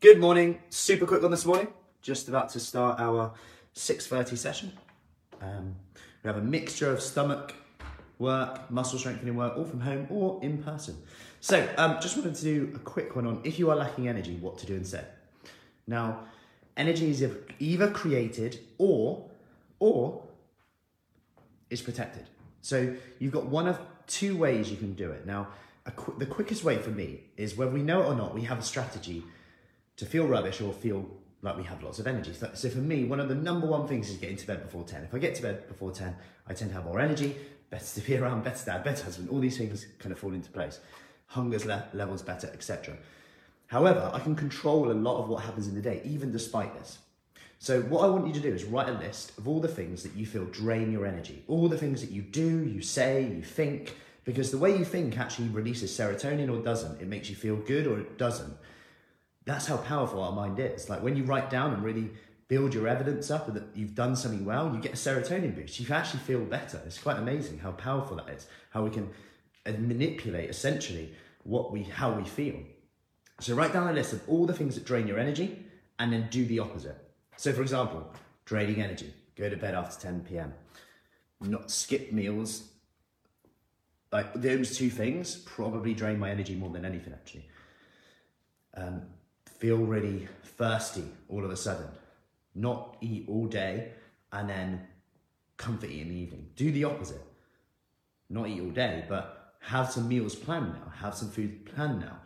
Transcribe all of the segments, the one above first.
Good morning. Super quick one this morning. Just about to start our 6.30 session. Um, we have a mixture of stomach work, muscle strengthening work, all from home or in person. So um, just wanted to do a quick one on if you are lacking energy, what to do instead. Now, energy is either created or, or is protected. So you've got one of two ways you can do it. Now, qu- the quickest way for me is whether we know it or not, we have a strategy to feel rubbish or feel like we have lots of energy. So, so for me, one of the number one things is getting to bed before 10. If I get to bed before 10, I tend to have more energy, better to be around, better dad, better husband, all these things kind of fall into place. Hunger's le- levels better, etc. However, I can control a lot of what happens in the day, even despite this. So what I want you to do is write a list of all the things that you feel drain your energy, all the things that you do, you say, you think, because the way you think actually releases serotonin or doesn't. It makes you feel good or it doesn't. That's how powerful our mind is. Like when you write down and really build your evidence up that you've done something well, you get a serotonin boost. You actually feel better. It's quite amazing how powerful that is. How we can uh, manipulate essentially what we how we feel. So write down a list of all the things that drain your energy and then do the opposite. So for example, draining energy, go to bed after 10 p.m. Not skip meals. Like those two things probably drain my energy more than anything actually. Um, feel really thirsty all of a sudden. Not eat all day and then comfort eat in the evening. Do the opposite. Not eat all day, but have some meals planned now. Have some food planned now.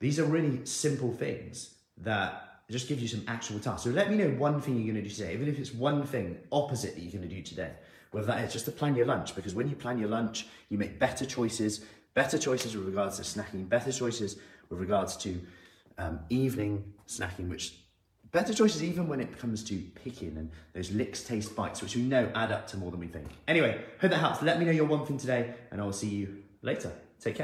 These are really simple things that just gives you some actual tasks. So let me know one thing you're going to do today, even if it's one thing opposite that you're going to do today. Whether that is just to plan your lunch, because when you plan your lunch, you make better choices, better choices with regards to snacking, better choices with regards to um, evening snacking, which better choices even when it comes to picking and those licks taste bites, which we know add up to more than we think. Anyway, hope that helps. Let me know your one thing today, and I will see you later. Take care.